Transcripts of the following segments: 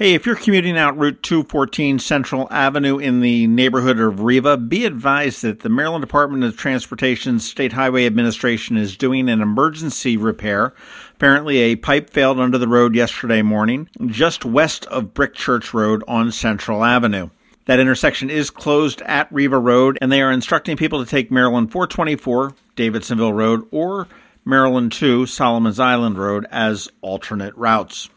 Hey, if you're commuting out Route 214 Central Avenue in the neighborhood of Riva, be advised that the Maryland Department of Transportation's State Highway Administration is doing an emergency repair. Apparently, a pipe failed under the road yesterday morning, just west of Brick Church Road on Central Avenue. That intersection is closed at Riva Road, and they are instructing people to take Maryland 424, Davidsonville Road, or Maryland 2, Solomon's Island Road as alternate routes.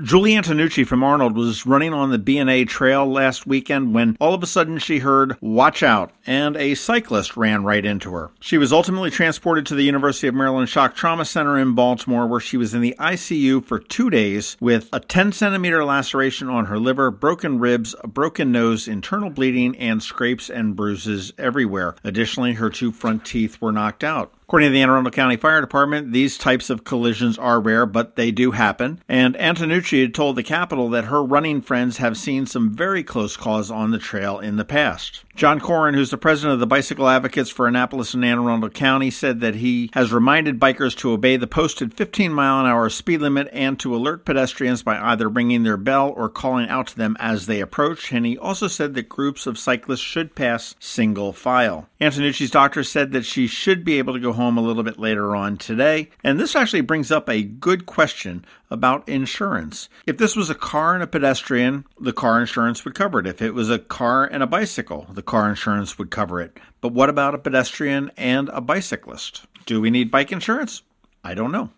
Julie Antonucci from Arnold was running on the B&A trail last weekend when all of a sudden she heard, watch out, and a cyclist ran right into her. She was ultimately transported to the University of Maryland Shock Trauma Center in Baltimore where she was in the ICU for two days with a 10 centimeter laceration on her liver, broken ribs, a broken nose, internal bleeding, and scrapes and bruises everywhere. Additionally, her two front teeth were knocked out. According to the Anne Arundel County Fire Department, these types of collisions are rare, but they do happen. And Antonucci had told the Capital that her running friends have seen some very close calls on the trail in the past. Jon Korin, who's the president of the Bicycle Advocates for Annapolis and Anne Arundel County, said that he has reminded bikers to obey the posted 15 mile an hour speed limit and to alert pedestrians by either ringing their bell or calling out to them as they approach. And he also said that groups of cyclists should pass single file. Antonucci's doctor said that she should be able to go home a little bit later on today. And this actually brings up a good question about insurance. If this was a car and a pedestrian, the car insurance would cover it. If it was a car and a bicycle, the car insurance would cover it. But what about a pedestrian and a bicyclist? Do we need bike insurance? I don't know.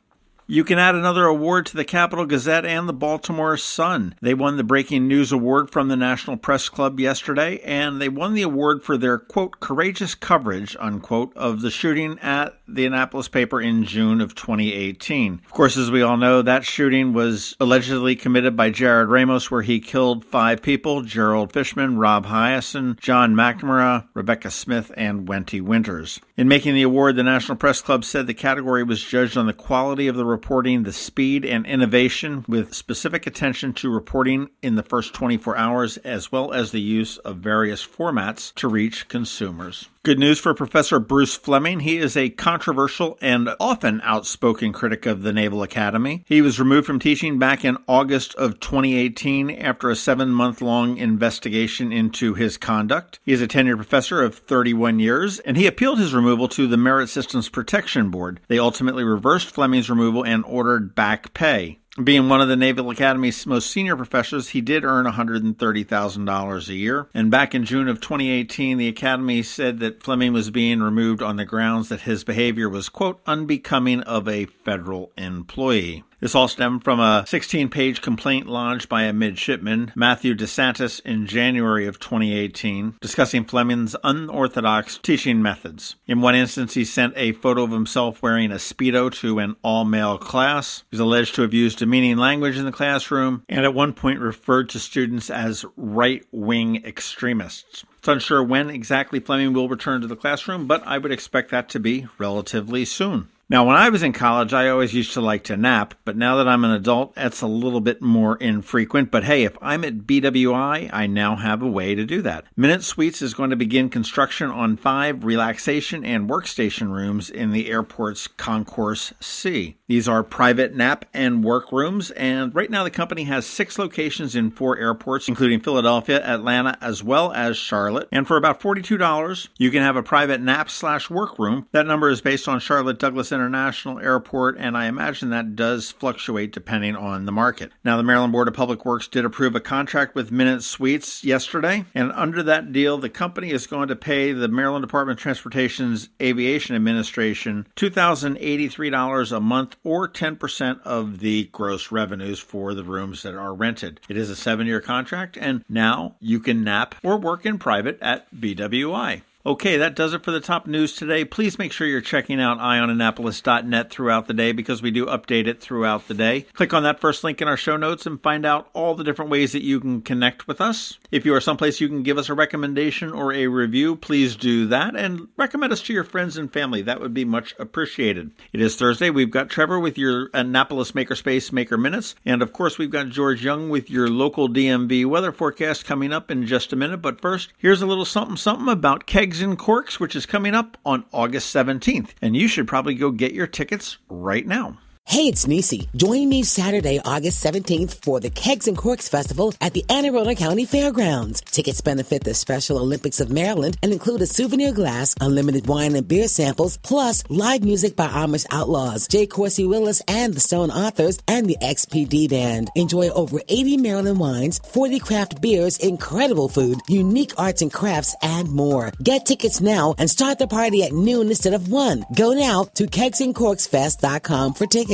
You can add another award to the Capital Gazette and the Baltimore Sun. They won the Breaking News Award from the National Press Club yesterday, and they won the award for their, quote, courageous coverage, unquote, of the shooting at the Annapolis paper in June of 2018. Of course, as we all know, that shooting was allegedly committed by Jarrod Ramos, where he killed five people Gerald Fischman, Rob Hiaasen, John McNamara, Rebecca Smith, and Wendi Winters. In making the award, the National Press Club said the category was judged on the quality of the reporting, the speed and innovation, with specific attention to reporting in the first 24 hours, as well as the use of various formats to reach consumers. Good news for Professor Bruce Fleming. He is a controversial and often outspoken critic of the Naval Academy. He was removed from teaching back in August of 2018 after a seven month long investigation into his conduct. He is a tenured professor of 31 years, and he appealed his removal to the Merit Systems Protection Board. They ultimately reversed Fleming's removal and ordered back pay. Being one of the Naval Academy's most senior professors, he did earn $130,000 a year. And back in June of 2018, the Academy said that Fleming was being removed on the grounds that his behavior was, quote, unbecoming of a federal employee. This all stemmed from a 16 page complaint lodged by a midshipman, Matthew DeSantis, in January of 2018, discussing Fleming's unorthodox teaching methods. In one instance, he sent a photo of himself wearing a Speedo to an all male class. He's alleged to have used demeaning language in the classroom and at one point referred to students as right wing extremists. It's unsure when exactly Fleming will return to the classroom, but I would expect that to be relatively soon. Now, when I was in college, I always used to like to nap, but now that I'm an adult, that's a little bit more infrequent. But hey, if I'm at BWI, I now have a way to do that. Minute Suites is going to begin construction on five relaxation and workstation rooms in the airport's Concourse C. These are private nap and work rooms, and right now the company has six locations in four airports, including Philadelphia, Atlanta, as well as Charlotte. And for about $42, you can have a private nap slash work room. That number is based on Charlotte Douglas International Airport, and I imagine that does fluctuate depending on the market. Now, the Maryland Board of Public Works did approve a contract with Minute Suites yesterday, and under that deal, the company is going to pay the Maryland Department of Transportation's Aviation Administration $2,083 a month or 10% of the gross revenues for the rooms that are rented. It is a seven year contract, and now you can nap or work in private at BWI. Okay, that does it for the top news today. Please make sure you're checking out eyeonannapolis.net throughout the day because we do update it throughout the day. Click on that first link in our show notes and find out all the different ways that you can connect with us. If you are someplace you can give us a recommendation or a review, please do that and recommend us to your friends and family. That would be much appreciated. It is Thursday. We've got Trevor with your Annapolis Makerspace Maker Minutes. And of course, we've got George Young with your local DMV weather forecast coming up in just a minute. But first, here's a little something something about kegs Kegs and Corks, which is coming up on August 17th. And you should probably go get your tickets right now. Hey, it's Nisi. Join me Saturday, August 17th for the Kegs and Corks Festival at the Anne Arundel County Fairgrounds. Tickets benefit the Special Olympics of Maryland and include a souvenir glass, unlimited wine and beer samples, plus live music by Amish Outlaws, J. Coursey Willis and the Stone Authors, and the XPD Band. Enjoy over 80 Maryland wines, 40 craft beers, incredible food, unique arts and crafts, and more. Get tickets now and start the party at noon instead of 1. Go now to kegsandcorksfest.com for tickets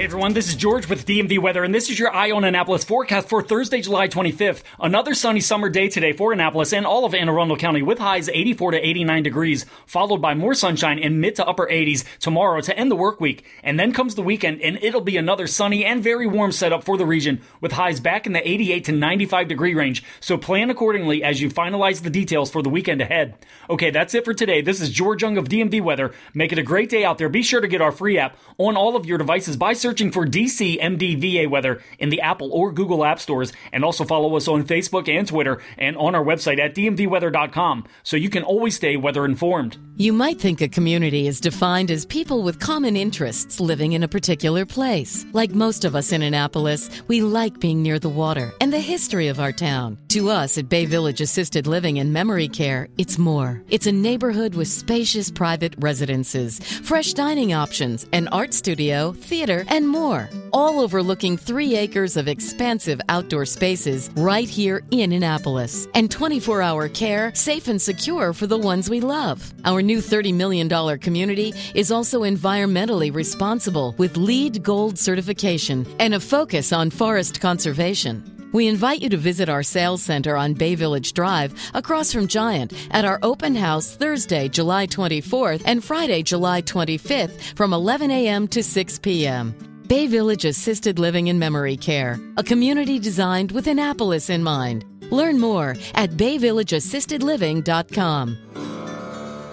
Hey everyone, this is George with DMV Weather, and this is your Eye on Annapolis forecast for Thursday, July 25th. Another sunny summer day today for Annapolis and all of Anne Arundel County with highs 84 to 89 degrees, followed by more sunshine in mid to upper 80s tomorrow to end the work week. And then comes the weekend, and it'll be another sunny and very warm setup for the region with highs back in the 88 to 95 degree range. So plan accordingly as you finalize the details for the weekend ahead. Okay, that's it for today. This is George Young of DMV Weather. Make it a great day out there. Be sure to get our free app on all of your devices by searching searching for DC MDVA weather in the Apple or Google App Stores, and also follow us on Facebook and Twitter and on our website at dmvweather.com so you can always stay weather informed. You might think a community is defined as people with common interests living in a particular place. Like most of us in Annapolis, we like being near the water and the history of our town. To us at Bay Village Assisted Living and Memory Care, it's more. It's a neighborhood with spacious private residences, fresh dining options, an art studio, theater, and more, all overlooking three acres of expansive outdoor spaces right here in Annapolis. And 24 hour care, safe and secure for the ones we love. Our new $30 million community is also environmentally responsible with LEED Gold certification and a focus on forest conservation. We invite you to visit our sales center on Bay Village Drive across from Giant at our open house Thursday, July 24th and Friday, July 25th from 11 a.m. to 6 p.m. Bay Village Assisted Living and Memory Care, a community designed with Annapolis in mind. Learn more at bayvillageassistedliving.com.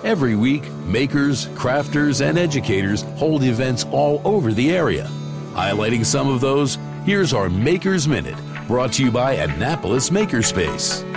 Every week, makers, crafters, and educators hold events all over the area. Highlighting some of those, here's our Makers Minute, brought to you by Annapolis Makerspace.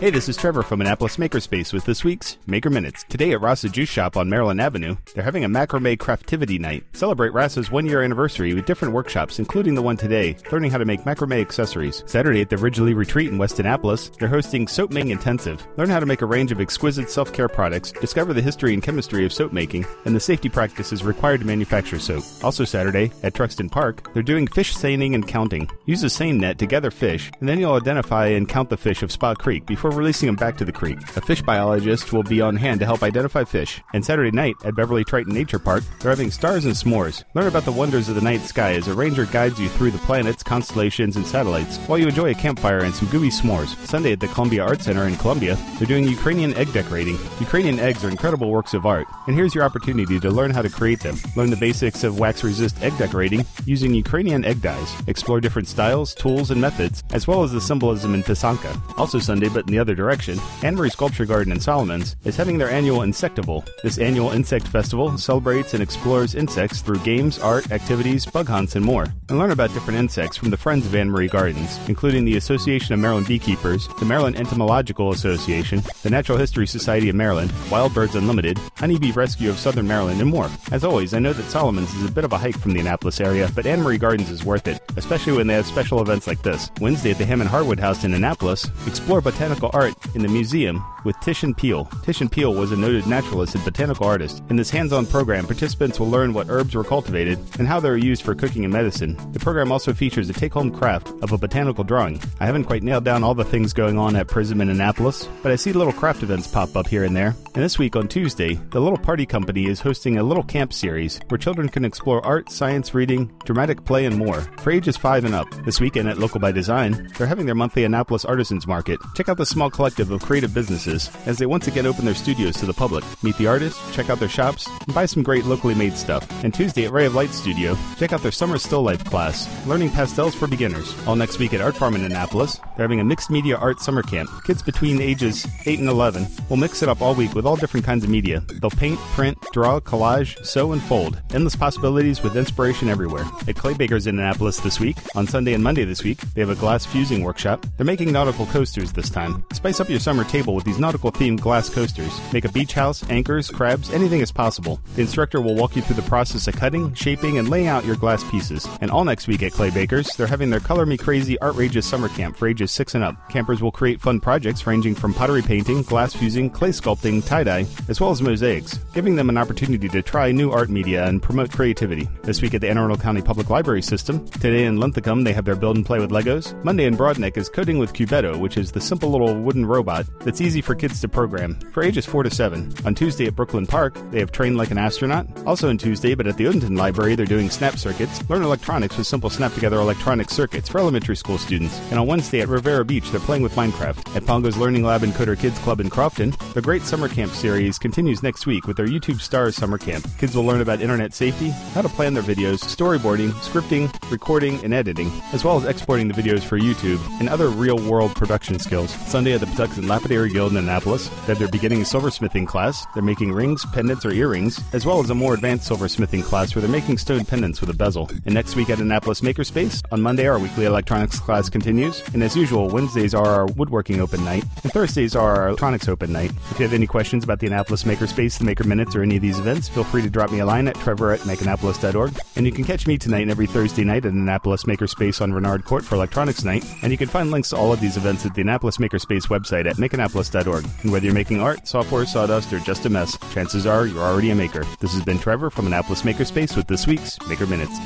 Hey, this is Trevor from Annapolis Makerspace with this week's Maker Minutes. Today at Rasa Juice Shop on Maryland Avenue, they're having a macrame craftivity night. Celebrate Rasa's one year anniversary with different workshops, including the one today, learning how to make macrame accessories. Saturday at the Ridgely Retreat in West Annapolis, they're hosting Soap Making Intensive. Learn how to make a range of exquisite self care products, discover the history and chemistry of soap making, and the safety practices required to manufacture soap. Also Saturday at Truxtun Park, they're doing fish seining and counting. Use a seine net to gather fish, and then you'll identify and count the fish of Spa Creek before before releasing them back to the creek. A fish biologist will be on hand to help identify fish. And Saturday night at Beverly Triton Nature Park, they're having stars and s'mores. Learn about the wonders of the night sky as a ranger guides you through the planets, constellations, and satellites while you enjoy a campfire and some gooey s'mores. Sunday at the Columbia Art Center in Columbia, they're doing Ukrainian egg decorating. Ukrainian eggs are incredible works of art, and here's your opportunity to learn how to create them. Learn the basics of wax resist egg decorating using Ukrainian egg dyes. Explore different styles, tools, and methods, as well as the symbolism in Pysanka. Also Sunday, but in the other direction, Marie Sculpture Garden in Solomons is having their annual Insectival. This annual insect festival celebrates and explores insects through games, art, activities, bug hunts, and more. And learn about different insects from the Friends of Annmarie Gardens, including the Association of Maryland Beekeepers, the Maryland Entomological Association, the Natural History Society of Maryland, Wild Birds Unlimited, Honeybee Rescue of Southern Maryland, and more. As always, I know that Solomons is a bit of a hike from the Annapolis area, but Marie Gardens is worth it, especially when they have special events like this. Wednesday at the Hammond Harwood House in Annapolis, explore botanical art in the museum with Titian Peale. Titian Peale was a noted naturalist and botanical artist. In this hands on program, participants will learn what herbs were cultivated and how they are used for cooking and medicine. The program also features a take home craft of a botanical drawing. I haven't quite nailed down all the things going on at Prism in Annapolis, but I see little craft events pop up here and there. And this week on Tuesday, the Little Party Company is hosting a little camp series where children can explore art, science, reading, dramatic play, and more for ages 5 and up. This weekend at Local by Design, they're having their monthly Annapolis Artisans Market. Check out the small collective of creative businesses as they once again open their studios to the public. Meet the artists, check out their shops, and buy some great locally made stuff. And Tuesday at Ray of Light Studio, check out their summer still life class, Learning Pastels for Beginners. All next week at Art Farm in Annapolis, they're having a mixed media art summer camp. Kids between ages 8 and 11 will mix it up all week with all different kinds of media. They'll paint, print, draw, collage, sew, and fold. Endless possibilities with inspiration everywhere. At Clay Bakers in Annapolis this week, on Sunday and Monday this week, they have a glass fusing workshop. They're making nautical coasters this time. Spice up your summer table with these nautical themed glass coasters. Make a beach house, anchors, crabs, anything is possible. The instructor will walk you through the process of cutting, shaping, and laying out your glass pieces. And all next week at Clay Bakers, they're having their Color Me Crazy Outrageous Summer Camp for ages 6 and up. Campers will create fun projects ranging from pottery painting, glass fusing, clay sculpting, tie dye, as well as mosaics, giving them an opportunity to try new art media and promote creativity. This week at the Anne Arundel County Public Library System, today in Linthicum they have their build and play with Legos. Monday in Broadneck is coding with Cubetto, which is the simple little wooden robot that's easy for kids to program for ages 4 to 7. On Tuesday at Brooklyn Park, they have Train Like an Astronaut. Also on Tuesday, but at the Odenton Library, they're doing snap circuits. Learn electronics with simple snap together electronic circuits for elementary school students. And on Wednesday at Riviera Beach, they're playing with Minecraft. At Pongo's Learning Lab and Coder Kids Club in Crofton, the Great Summer Camp series continues next week with their YouTube Stars Summer Camp. Kids will learn about internet safety, how to plan their videos, storyboarding, scripting, recording, and editing, as well as exporting the videos for YouTube and other real world production skills. Sunday at the Patuxent Lapidary Guild Annapolis, that they're beginning silversmithing class. They're making rings, pendants, or earrings, as well as a more advanced silversmithing class where they're making stone pendants with a bezel. And next week at Annapolis Makerspace, on Monday, our weekly electronics class continues. And as usual, Wednesdays are our woodworking open night, and Thursdays are our electronics open night. If you have any questions about the Annapolis Makerspace, the Maker Minutes, or any of these events, feel free to drop me a line at trevor at makeannapolis.org. And you can catch me tonight and every Thursday night at Annapolis Makerspace on Renard Court for Electronics Night. And you can find links to all of these events at the Annapolis Makerspace website at makeannapolis.org. And whether you're making art, software, sawdust, or just a mess, chances are you're already a maker. This has been Trevor from Annapolis Makerspace with this week's Maker Minutes.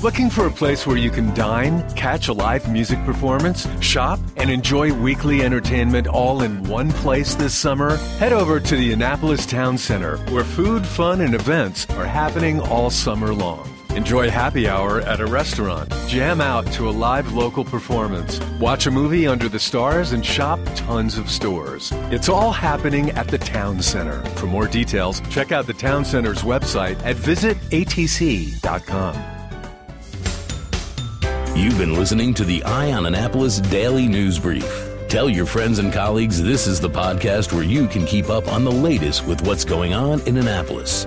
Looking for a place where you can dine, catch a live music performance, shop, and enjoy weekly entertainment all in one place this summer? Head over to the Annapolis Town Center, where food, fun, and events are happening all summer long. Enjoy happy hour at a restaurant, jam out to a live local performance, watch a movie under the stars, and shop tons of stores. It's all happening at the Town Center. For more details, check out the Town Center's website at visitatc.com. You've been listening to the Eye on Annapolis Daily News Brief. Tell your friends and colleagues this is the podcast where you can keep up on the latest with what's going on in Annapolis.